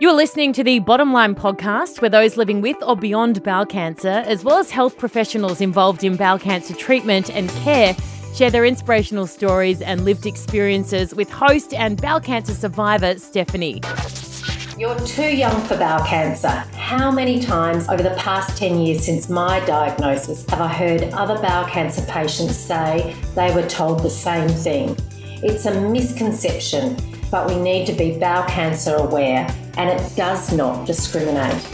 You're listening to the Bottom Line podcast, where those living with or beyond bowel cancer, as well as health professionals involved in bowel cancer treatment and care, share their inspirational stories and lived experiences with host and bowel cancer survivor Stephanie. You're too young for bowel cancer. How many times over the past 10 years since my diagnosis have I heard other bowel cancer patients say they were told the same thing? It's a misconception, but we need to be bowel cancer aware and it does not discriminate.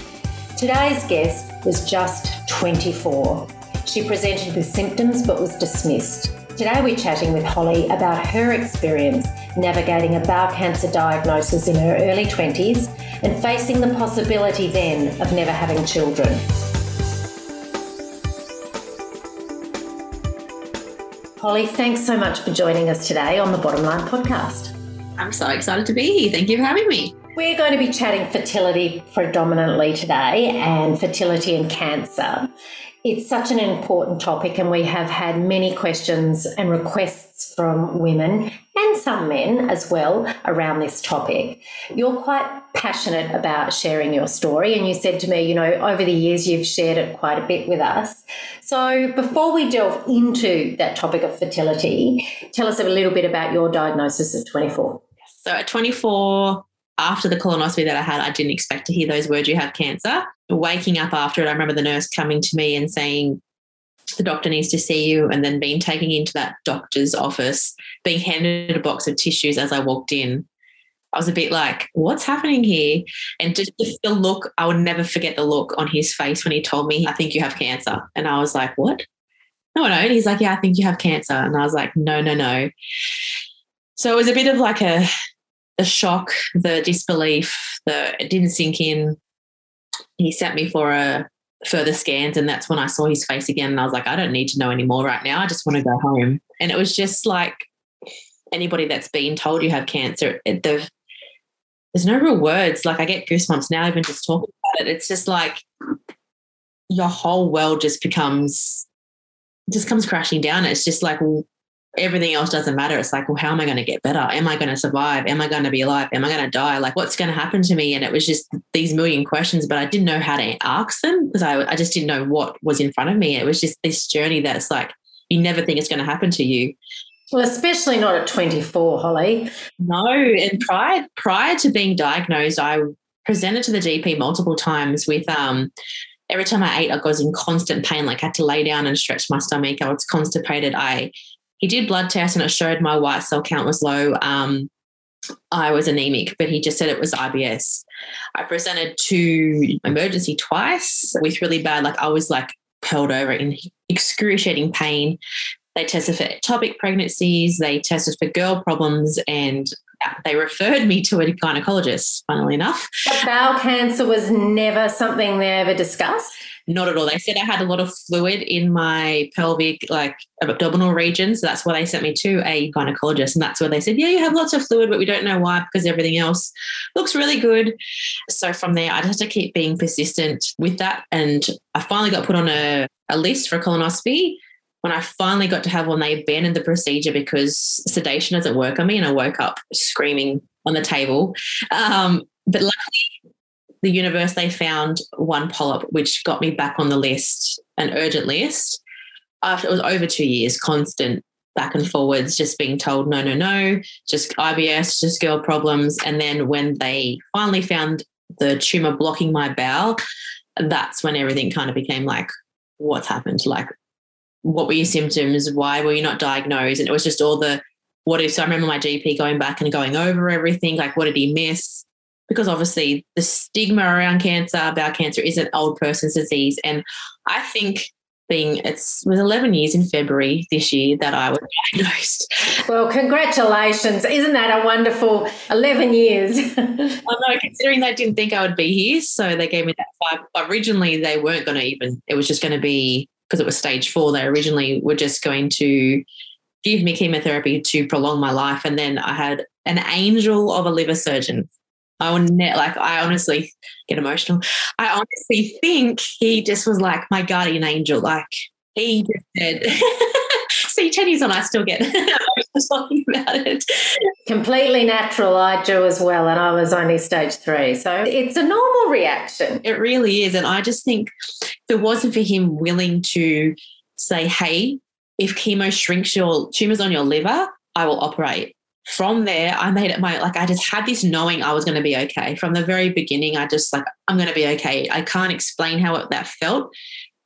Today's guest was just 24. She presented with symptoms but was dismissed. Today we're chatting with Hollie about her experience navigating a bowel cancer diagnosis in her early 20s and facing the possibility then of never having children. Hollie, thanks so much for joining us today on the Bottom Line podcast. I'm so excited to be here. Thank you for having me. We're going to be chatting fertility predominantly today and fertility and cancer. It's such an important topic, and we have had many questions and requests from women and some men as well around this topic. You're quite passionate about sharing your story, and you said to me, you know, over the years you've shared it quite a bit with us. So, before we delve into that topic of fertility, tell us a little bit about your diagnosis at 24. So, at 24, after the colonoscopy that I had, I didn't expect to hear those words, you have cancer. Waking up after it, I remember the nurse coming to me and saying, the doctor needs to see you, and then being taken into that doctor's office, being handed a box of tissues as I walked in. I was a bit like, what's happening here? And just the look, I would never forget the look on his face when he told me, I think you have cancer. And I was like, what? No, no. And he's like, yeah, I think you have cancer. And I was like, no, no, no. So it was a bit of like a the shock, the disbelief, the it didn't sink in. He sent me for a further scans, and that's when I saw his face again. And I was like, I don't need to know anymore right now. I just want to go home. And it was just like anybody that's been told you have cancer, the, there's no real words. Like I get goosebumps now, even just talking about it. It's just like your whole world just becomes just comes crashing down. It's just like, everything else doesn't matter. It's like, well, how am I going to get better? Am I going to survive? Am I going to be alive? Am I going to die? Like, what's going to happen to me? And it was just these million questions, but I didn't know how to ask them because I, I just didn't know what was in front of me. It was just this journey that's like, you never think it's going to happen to you. Well, especially not at 24, Hollie. No. And prior, prior to being diagnosed, I presented to the GP multiple times with, um, every time I ate, I was in constant pain. Like I had to lay down and stretch my stomach. I was constipated. I he did blood tests and it showed my white cell count was low. Um, I was anemic, but he just said it was IBS. I presented to emergency twice with really bad, like I was like held over in excruciating pain. They tested for ectopic pregnancies, they tested for girl problems, and they referred me to a gynecologist, funnily enough. But bowel cancer was never something they ever discussed? Not at all. They said I had a lot of fluid in my pelvic, like abdominal region. So that's why they sent me to a gynecologist. And that's where they said, Yeah, you have lots of fluid, but we don't know why because everything else looks really good. So from there, I just had to keep being persistent with that. And I finally got put on a, a list for a colonoscopy when I finally got to have one, they abandoned the procedure because sedation doesn't work on me, and I woke up screaming on the table. Um, but luckily, the universe they found one polyp, which got me back on the list, an urgent list. After it was over two years, constant back and forwards, just being told no, no, no, just IBS, just girl problems. And then when they finally found the tumor blocking my bowel, that's when everything kind of became like, what's happened? Like, what were your symptoms? Why were you not diagnosed? And it was just all the what if. So I remember my GP going back and going over everything, like what did he miss? Because obviously the stigma around cancer, bowel cancer, is an old person's disease. And I think being it's it was 11 years in February this year that I was diagnosed. Well, congratulations. Isn't that a wonderful 11 years? I know, considering they didn't think I would be here. So they gave me that five. Originally, they weren't going to even, it was just going to be because it was stage four, they originally were just going to give me chemotherapy to prolong my life. And then I had an angel of a liver surgeon. I would ne- like I honestly get emotional. I honestly think he just was like my guardian angel. Like he just said, so see 10 years on, I still get talking about it. Completely natural. I do as well. And I was only stage three. So it's a normal reaction. It really is. And I just think if it wasn't for him willing to say, hey, if chemo shrinks your tumors on your liver, I will operate. From there, I made it my like I just had this knowing I was going to be okay. From the very beginning, I just like, I'm going to be okay. I can't explain how that felt,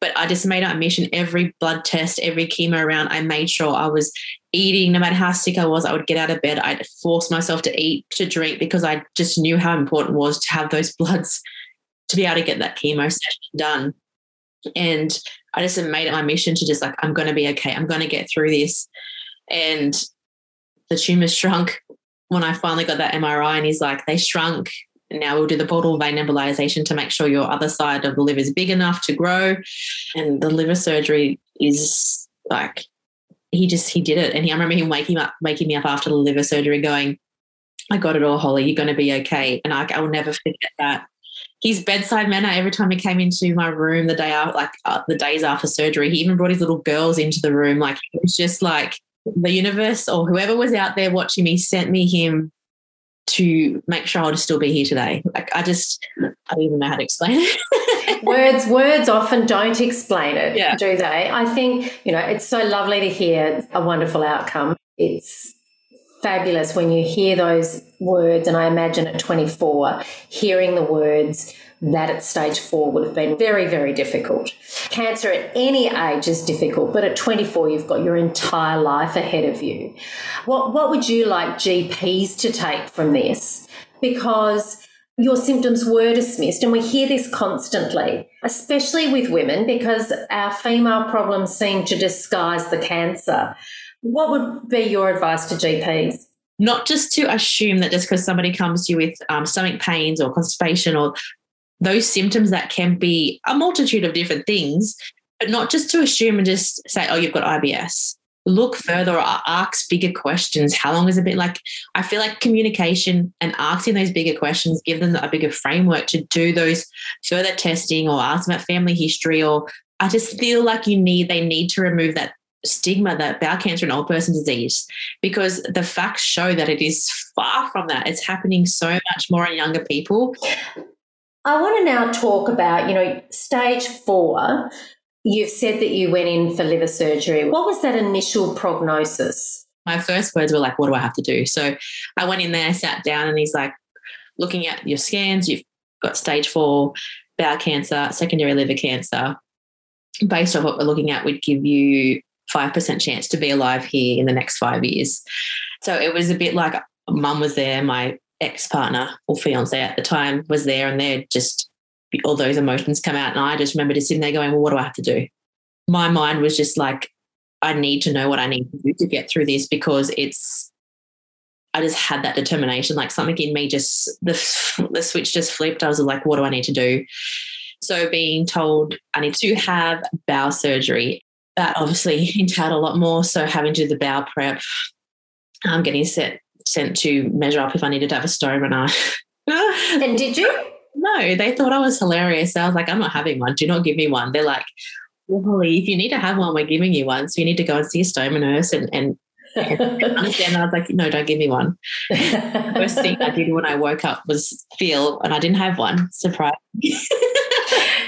but I just made it a mission every blood test, every chemo round. I made sure I was eating, no matter how sick I was, I would get out of bed. I'd force myself to eat, to drink, because I just knew how important it was to have those bloods to be able to get that chemo session done. And I just made it my mission to just like, I'm going to be okay. I'm going to get through this. And the tumors shrunk when I finally got that MRI. And he's like, they shrunk. Now we'll do the portal vein embolization to make sure your other side of the liver is big enough to grow. And the liver surgery is like, he just, he did it. And he, I remember him waking up, waking me up after the liver surgery going, I got it all, Hollie. You're going to be okay. And I, I will never forget that his bedside manner every time he came into my room the day after, like uh, the days after surgery, he even brought his little girls into the room. Like it was just like the universe or whoever was out there watching me sent me him to make sure I'll still be here today. Like I just, I don't even know how to explain it. words, words often don't explain it, yeah. do they? I think you know it's so lovely to hear a wonderful outcome. It's fabulous when you hear those words. And I imagine at 24, hearing the words that at stage four would have been very, very difficult. Cancer at any age is difficult, but at 24, you've got your entire life ahead of you. What, what would you like GPs to take from this? Because your symptoms were dismissed, and we hear this constantly, especially with women, because our female problems seem to disguise the cancer. What would be your advice to GPs? Not just to assume that just because somebody comes to you with um, stomach pains or constipation or those symptoms that can be a multitude of different things, but not just to assume and just say, oh, you've got IBS. Look further or ask bigger questions. How long has it been? Like, I feel like communication and asking those bigger questions give them a bigger framework to do those further testing or ask about family history. Or I just feel like you need, they need to remove that stigma that bowel cancer an old person disease because the facts show that it is far from that. It's happening so much more in younger people. I want to now talk about, you know, stage four. You've said that you went in for liver surgery. What was that initial prognosis? My first words were like, what do I have to do? So I went in there, sat down, and he's like, looking at your scans, you've got stage four bowel cancer, secondary liver cancer. Based on what we're looking at, we'd give you 5% chance to be alive here in the next five years. So it was a bit like mum was there, my ex partner or fiance at the time was there, and they're just all those emotions come out. And I just remember just sitting there going, Well, what do I have to do? My mind was just like, I need to know what I need to do to get through this because it's, I just had that determination. Like something in me just, the, the switch just flipped. I was like, What do I need to do? So being told I need to have bowel surgery that obviously entailed a lot more. So having to do the bowel prep, um, getting set sent to measure up if I needed to have a stoma. and did you? No, they thought I was hilarious. I was like, I'm not having one. Do not give me one. They're like, well, if you need to have one, we're giving you one. So you need to go and see a stoma nurse and, and, and understand. I was like, no, don't give me one. First thing I did when I woke up was feel, and I didn't have one. Surprise.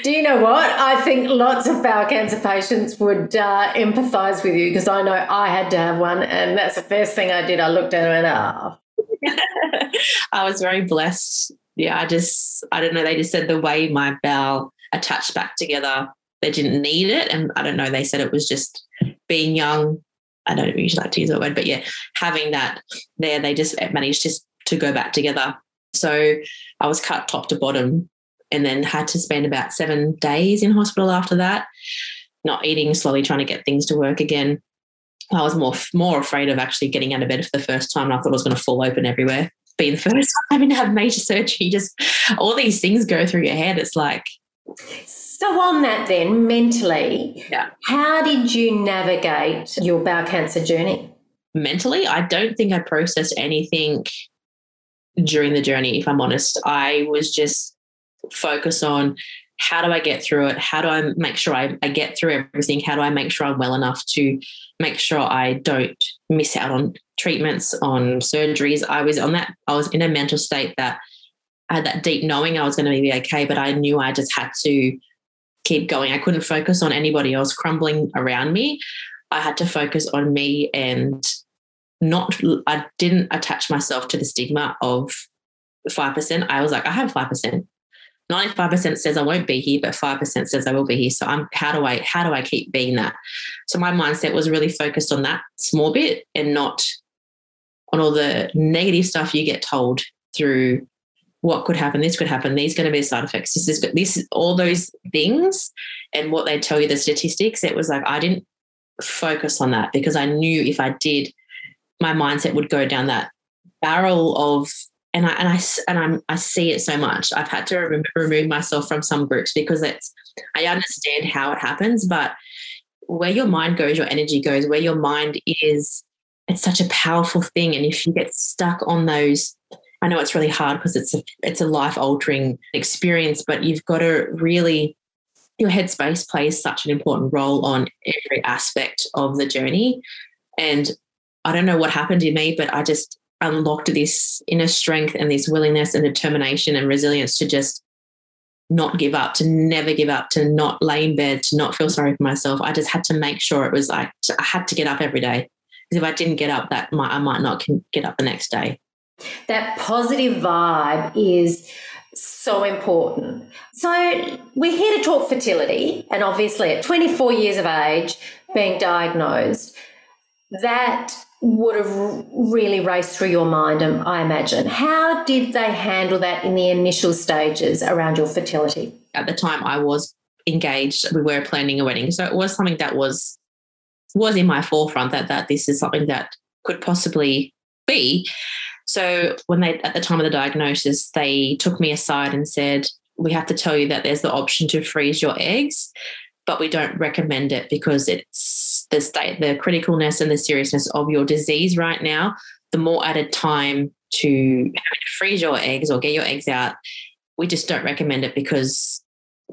Do you know what? I think lots of bowel cancer patients would uh, empathise with you because I know I had to have one, and that's the first thing I did. I looked at it and oh. I was very blessed. Yeah, I just, I don't know. They just said the way my bowel attached back together, they didn't need it. And I don't know, they said it was just being young. I don't usually like to use that word, but yeah, having that there, they just managed to, to go back together. So I was cut top to bottom and then had to spend about seven days in hospital after that, not eating, slowly trying to get things to work again. I was more more afraid of actually getting out of bed for the first time. I thought I was going to fall open everywhere. Being the first time having to have major surgery, just all these things go through your head. It's like. So on that, then mentally, yeah. how did you navigate your bowel cancer journey? Mentally, I don't think I processed anything during the journey. If I'm honest, I was just focus on how do I get through it? How do I make sure I, I get through everything? How do I make sure I'm well enough to make sure I don't miss out on treatments, on surgeries? I was on that, I was in a mental state that I had that deep knowing I was going to be okay, but I knew I just had to keep going. I couldn't focus on anybody else crumbling around me. I had to focus on me and not, I didn't attach myself to the stigma of 5%. I was like, I have 5%. 95% says I won't be here, but 5% says I will be here. So I'm how do I how do I keep being that? So my mindset was really focused on that small bit and not on all the negative stuff you get told through what could happen, this could happen, these going to be side effects, this is this all those things and what they tell you the statistics. It was like I didn't focus on that because I knew if I did, my mindset would go down that barrel of and I and I and I'm, I see it so much. I've had to re- remove myself from some groups because it's I understand how it happens, but where your mind goes, your energy goes. Where your mind is, it's such a powerful thing. And if you get stuck on those, I know it's really hard because it's a it's a life altering experience, but you've got to really your headspace plays such an important role on every aspect of the journey. And I don't know what happened to me, but I just unlocked this inner strength and this willingness and determination and resilience to just not give up, to never give up, to not lay in bed, to not feel sorry for myself. I just had to make sure it was like I had to get up every day because if I didn't get up, that might I might not get up the next day. That positive vibe is so important. So we're here to talk fertility, and obviously at 24 years of age, being diagnosed, that would have really raced through your mind, um, I imagine. How did they handle that in the initial stages around your fertility? At the time, I was engaged. We were planning a wedding, so it was something that was was in my forefront that that this is something that could possibly be. So when they at the time of the diagnosis, they took me aside and said, "We have to tell you that there's the option to freeze your eggs." But we don't recommend it because it's the state, the criticalness and the seriousness of your disease right now. The more added time to freeze your eggs or get your eggs out, we just don't recommend it because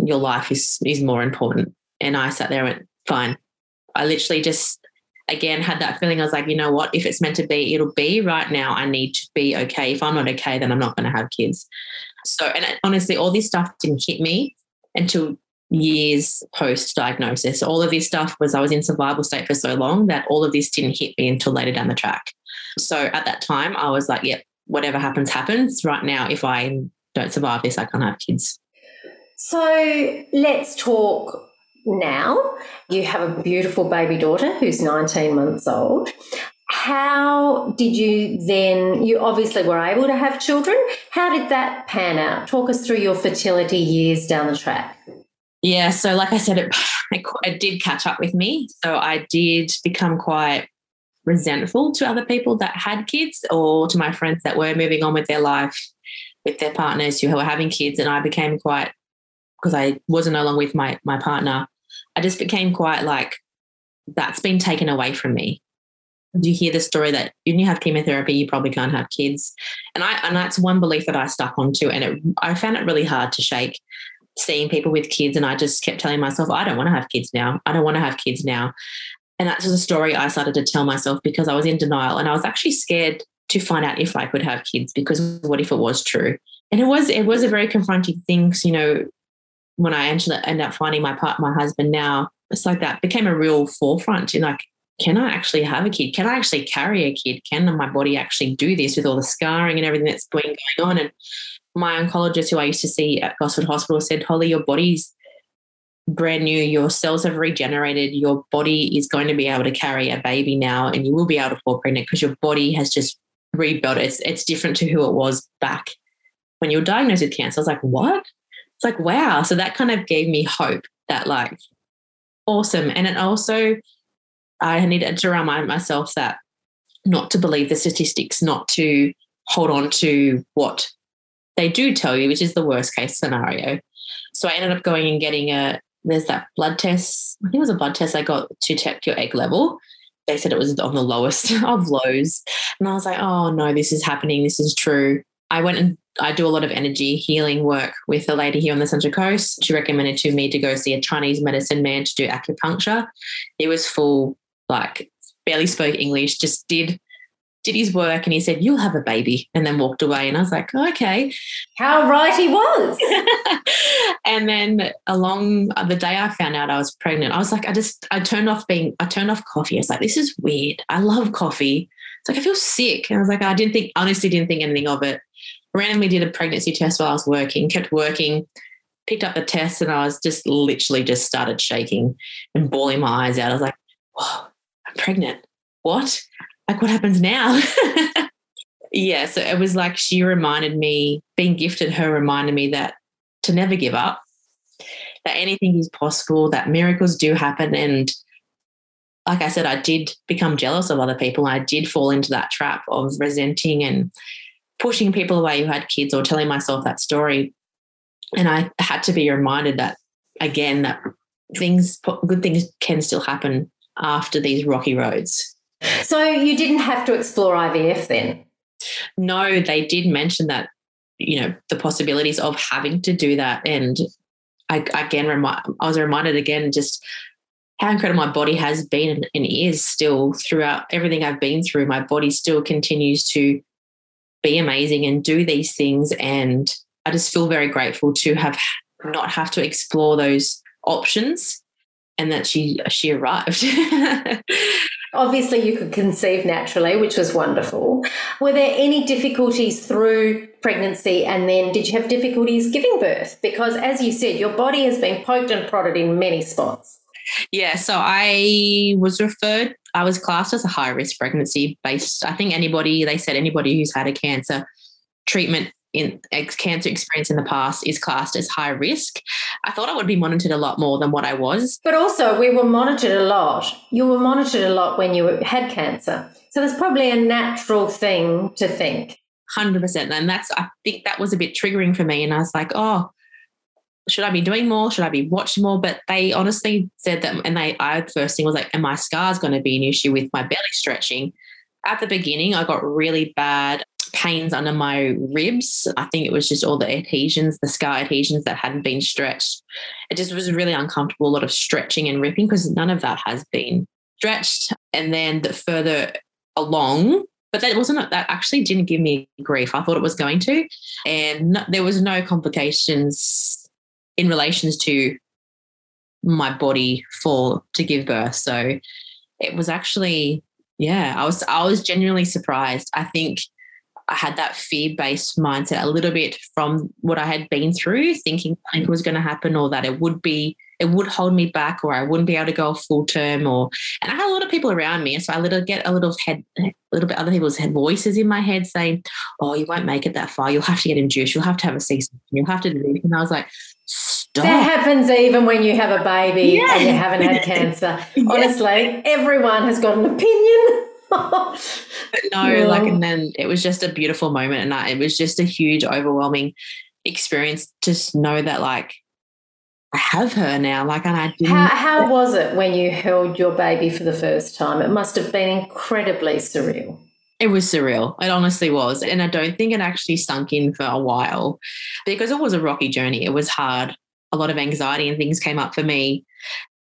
your life is is more important. And I sat there and went, fine. I literally just again had that feeling. I was like, you know what? If it's meant to be, it'll be. Right now, I need to be okay. If I'm not okay, then I'm not going to have kids. So, and honestly, all this stuff didn't hit me until years post diagnosis. All of this stuff was I was in survival state for so long that all of this didn't hit me until later down the track. So at that time, I was like, yep, whatever happens, happens. Right now, if I don't survive this, I can't have kids. So let's talk now. You have a beautiful baby daughter who's 19 months old. How did you then? You obviously were able to have children. How did that pan out? Talk us through your fertility years down the track. Yeah, so like I said, it, it did catch up with me. So I did become quite resentful to other people that had kids or to my friends that were moving on with their life with their partners who were having kids. And I became quite, because I wasn't along with my, my partner, I just became quite like, that's been taken away from me. You hear the story that when you have chemotherapy, you probably can't have kids. And I and that's one belief that I stuck onto. And it, I found it really hard to shake seeing people with kids and I just kept telling myself, I don't want to have kids now. I don't want to have kids now. And that's just a story I started to tell myself because I was in denial and I was actually scared to find out if I could have kids because what if it was true? And it was it was a very confronting thing. So, you know, when I ended up finding my part, my husband now, it's like that became a real forefront. Know, like, can I actually have a kid? Can I actually carry a kid? Can my body actually do this with all the scarring and everything that's been going on? And my oncologist, who I used to see at Gosford Hospital, said, Hollie, your body's brand new. Your cells have regenerated. Your body is going to be able to carry a baby now, and you will be able to fall pregnant because your body has just rebuilt. It's it's different to who it was back when you were diagnosed with cancer. I was like, what? It's like, wow. So that kind of gave me hope that like awesome. And it also I needed to remind myself that not to believe the statistics, not to hold on to what they do tell you, which is the worst case scenario. So I ended up going and getting a there's that blood test. I think it was a blood test I got to check your egg level. They said it was on the lowest of lows. And I was like, oh no, this is happening. This is true. I went and I do a lot of energy healing work with a lady here on the Central Coast. She recommended to me to go see a Chinese medicine man to do acupuncture. He was full, like barely spoke English, just did did his work and he said, You'll have a baby, and then walked away. And I was like, Okay. How right he was. and then along uh, the day I found out I was pregnant, I was like, I just, I turned off being, I turned off coffee. I was like, This is weird. I love coffee. It's like, I feel sick. And I was like, I didn't think, honestly, didn't think anything of it. Randomly did a pregnancy test while I was working, kept working, picked up the test, and I was just literally just started shaking and bawling my eyes out. I was like, Whoa, I'm pregnant. What? Like what happens now? yeah, so it was like she reminded me, being gifted her reminded me that to never give up, that anything is possible, that miracles do happen. And like I said, I did become jealous of other people. I did fall into that trap of resenting and pushing people away who had kids or telling myself that story. And I had to be reminded that again, that things, good things can still happen after these rocky roads. So you didn't have to explore IVF then? No, they did mention that, you know, the possibilities of having to do that. And I again, remind, I was reminded again just how incredible my body has been and is still throughout everything I've been through. My body still continues to be amazing and do these things. And I just feel very grateful to have not have to explore those options and that she she arrived. Obviously, you could conceive naturally, which was wonderful. Were there any difficulties through pregnancy? And then did you have difficulties giving birth? Because, as you said, your body has been poked and prodded in many spots. Yeah, so I was referred, I was classed as a high risk pregnancy based. I think anybody, they said anybody who's had a cancer treatment in cancer experience in the past is classed as high risk. I thought I would be monitored a lot more than what I was. But also, we were monitored a lot. You were monitored a lot when you had cancer. So there's probably a natural thing to think. 100%. And that's, I think that was a bit triggering for me. And I was like, oh, should I be doing more? Should I be watching more? But they honestly said that, and they, I first thing was like, are my scars going to be an issue with my belly stretching? At the beginning, I got really bad pains under my ribs. I think it was just all the adhesions, the scar adhesions that hadn't been stretched. It just was really uncomfortable, a lot of stretching and ripping because none of that has been stretched. And then the further along, but that wasn't that actually didn't give me grief. I thought it was going to, and no, there was no complications in relations to my body for to give birth. So it was actually yeah, I was I was genuinely surprised. I think I had that fear based mindset a little bit from what I had been through, thinking something was going to happen or that it would be, it would hold me back or I wouldn't be able to go full term or, and I had a lot of people around me. So I little get a little head, a little bit other people's head voices in my head saying, oh, you won't make it that far. You'll have to get induced. You'll have to have a C-section. You'll have to do this. And I was like, Stop. That happens even when you have a baby yeah. and you haven't had cancer. Honestly, everyone has got an opinion. but no, yeah. like, and then it was just a beautiful moment. And I, it was just a huge, overwhelming experience. Just know that, like, I have her now. Like, and I didn't. How, how was it when you held your baby for the first time? It must have been incredibly surreal. It was surreal. It honestly was. And I don't think it actually sunk in for a while because it was a rocky journey. It was hard. A lot of anxiety and things came up for me.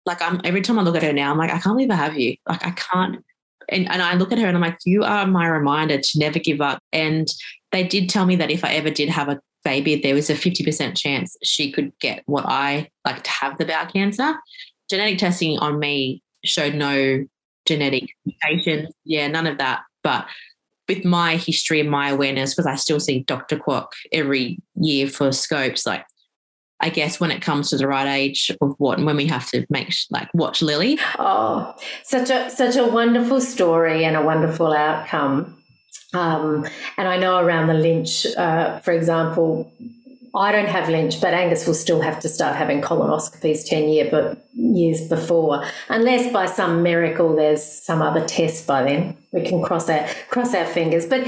Like I'm every time I look at her now, I'm like, I can't believe I have you. Like I can't and, and I look at her and I'm like, you are my reminder to never give up. And they did tell me that if I ever did have a baby, there was a 50% chance she could get what I like to have the bowel cancer. Genetic testing on me showed no genetic mutations. Yeah, none of that. But with my history and my awareness, because I still see Dr. Kwok every year for scopes, like I guess when it comes to the right age of what and when we have to make like watch Lily. Oh, such a such a wonderful story and a wonderful outcome. Um, and I know around the Lynch, uh, for example, I don't have Lynch, but Angus will still have to start having colonoscopies ten year but years before, unless by some miracle there's some other test by then. We can cross our cross our fingers. But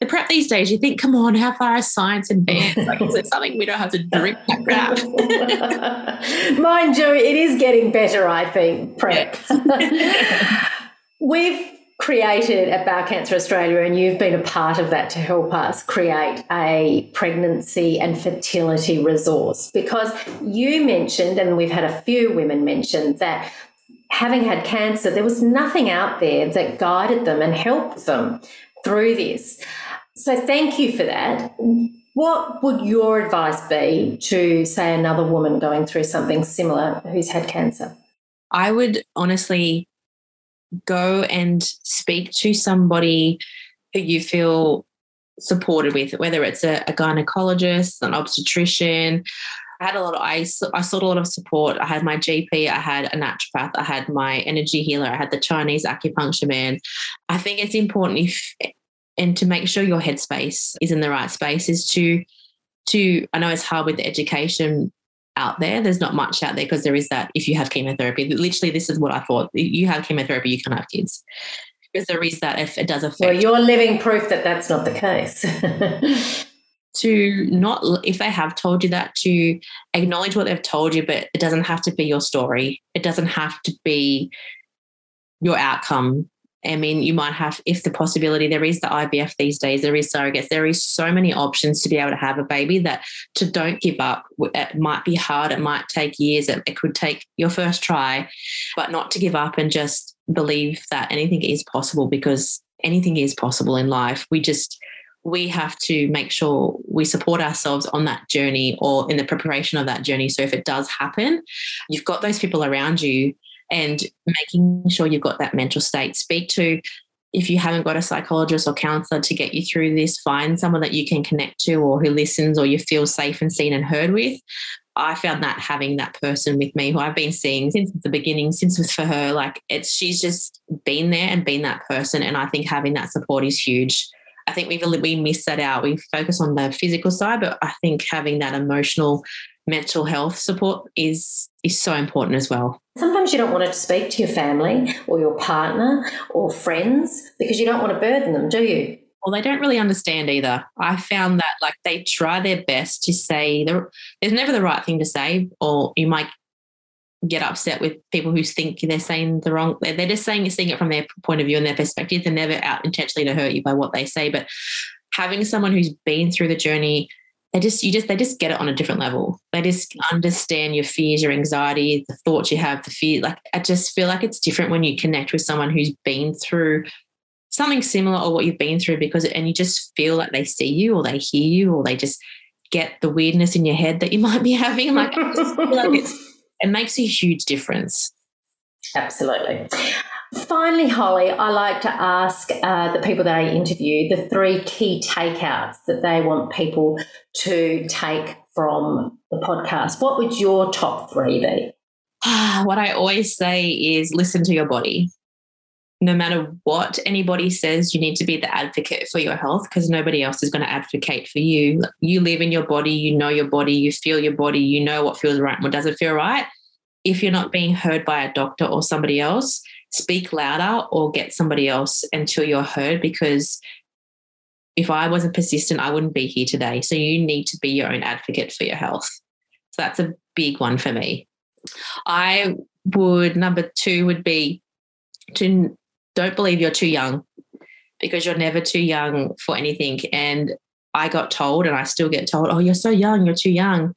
the prep these days, you think, come on, how far is science advanced? Like, is it something we don't have to drink that crap? Mind you, it is getting better, I think, prep. We've created at Bowel Cancer Australia, and you've been a part of that to help us create a pregnancy and fertility resource. Because you mentioned, and we've had a few women mention, that having had cancer, there was nothing out there that guided them and helped them through this. So, thank you for that. What would your advice be to, say, another woman going through something similar who's had cancer? I would honestly go and speak to somebody who you feel supported with, whether it's a, a gynecologist, an obstetrician. I had a lot of I, I sought a lot of support. I had my GP, I had a naturopath, I had my energy healer, I had the Chinese acupuncture man. I think it's important if and to make sure your headspace is in the right space is to to I know it's hard with the education out there. There's not much out there because there is that if you have chemotherapy, literally, this is what I thought. You have chemotherapy, you can't have kids. Because there is that if it does affect. Well, you're living proof that that's not the case. to not, if they have told you that, to acknowledge what they've told you, but it doesn't have to be your story. It doesn't have to be your outcome I mean, you might have, if the possibility there is the IVF these days, there is surrogates, there is so many options to be able to have a baby that to don't give up. It might be hard, it might take years, it, it could take your first try, but not to give up and just believe that anything is possible because anything is possible in life. We just, we have to make sure we support ourselves on that journey or in the preparation of that journey. So if it does happen, you've got those people around you and making sure you've got that mental state. Speak to, if you haven't got a psychologist or counselor to get you through this, find someone that you can connect to or who listens or you feel safe and seen and heard with. I found that having that person with me who I've been seeing since the beginning, since for her, like it's she's just been there and been that person. And I think having that support is huge. I think we've we miss that out. We focus on the physical side, but I think having that emotional mental health support is is so important as well. Sometimes you don't want to speak to your family or your partner or friends because you don't want to burden them, do you? Well, they don't really understand either. I found that like they try their best to say there's never the right thing to say, or you might get upset with people who think they're saying the wrong. They're just saying seeing it from their point of view and their perspective. They're never out intentionally to hurt you by what they say, but having someone who's been through the journey they just you just they just get it on a different level. They just understand your fears your anxiety the thoughts you have the fear like i just feel like it's different when you connect with someone who's been through something similar or what you've been through because and you just feel like they see you or they hear you or they just get the weirdness in your head that you might be having. Like like it makes a huge difference. Absolutely Finally, Hollie, I like to ask uh, the people that I interview the three key takeouts that they want people to take from the podcast. What would your top three be? what I always say is listen to your body. No matter what anybody says, you need to be the advocate for your health because nobody else is going to advocate for you. You live in your body, you know your body, you feel your body, you know what feels right and what doesn't feel right. If you're not being heard by a doctor or somebody else, speak louder or get somebody else until you're heard because if I wasn't persistent, I wouldn't be here today. So you need to be your own advocate for your health. So that's a big one for me. I would, number two would be to don't believe you're too young because you're never too young for anything. And I got told, and I still get told, oh, you're so young, you're too young.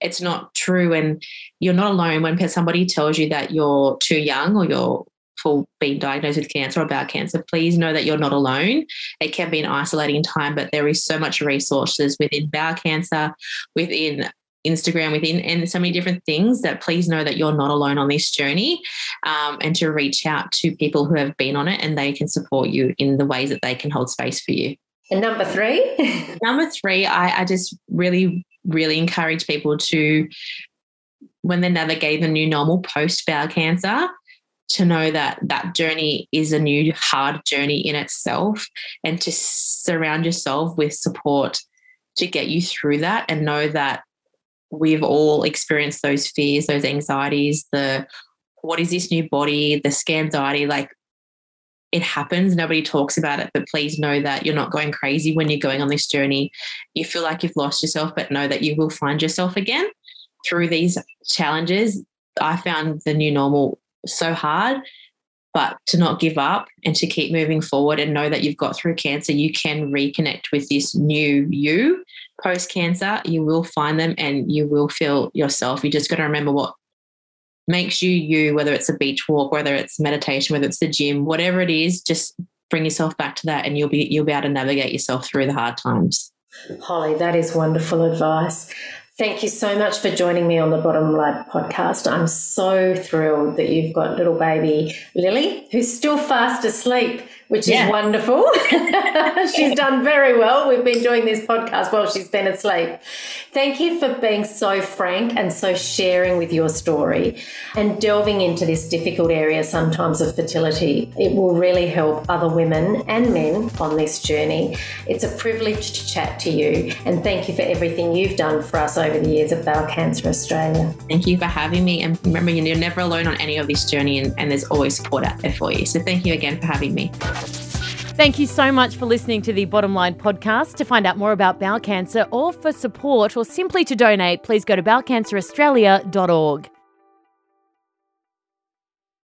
It's not true. And you're not alone when somebody tells you that you're too young or you're for being diagnosed with cancer or bowel cancer, please know that you're not alone. It can be an isolating time, but there is so much resources within bowel cancer, within Instagram, within and so many different things that please know that you're not alone on this journey um, and to reach out to people who have been on it and they can support you in the ways that they can hold space for you. And number three? number three, I, I just really, really encourage people to, when they're navigating the new normal post bowel cancer, to know that that journey is a new hard journey in itself and to surround yourself with support to get you through that and know that we've all experienced those fears those anxieties the what is this new body the anxiety like it happens. Nobody talks about it but please know that you're not going crazy when you're going on this journey. You feel like you've lost yourself but know that you will find yourself again through these challenges. I found the new normal so hard. but to not give up and to keep moving forward and know that you've got through cancer, you can reconnect with this new you post cancer. You will find them and you will feel yourself. You just got to remember what makes you you, whether it's a beach walk, whether it's meditation, whether it's the gym, whatever it is, just bring yourself back to that and you'll be you'll be able to navigate yourself through the hard times. Hollie, that is wonderful advice. Thank you so much for joining me on the Bottom Line podcast. I'm so thrilled that you've got little baby Lily, who's still fast asleep which yeah. is wonderful. she's done very well. We've been doing this podcast while she's been asleep. Thank you for being so frank and so sharing with your story and delving into this difficult area sometimes of fertility. It will really help other women and men on this journey. It's a privilege to chat to you and thank you for everything you've done for us over the years of Bowel Cancer Australia. Thank you for having me. And remember, you're never alone on any of this journey and, and there's always support out there for you. So thank you again for having me. Thank you so much for listening to the Bottom Line podcast. To find out more about bowel cancer or for support or simply to donate, please go to bowelcanceraustralia.org.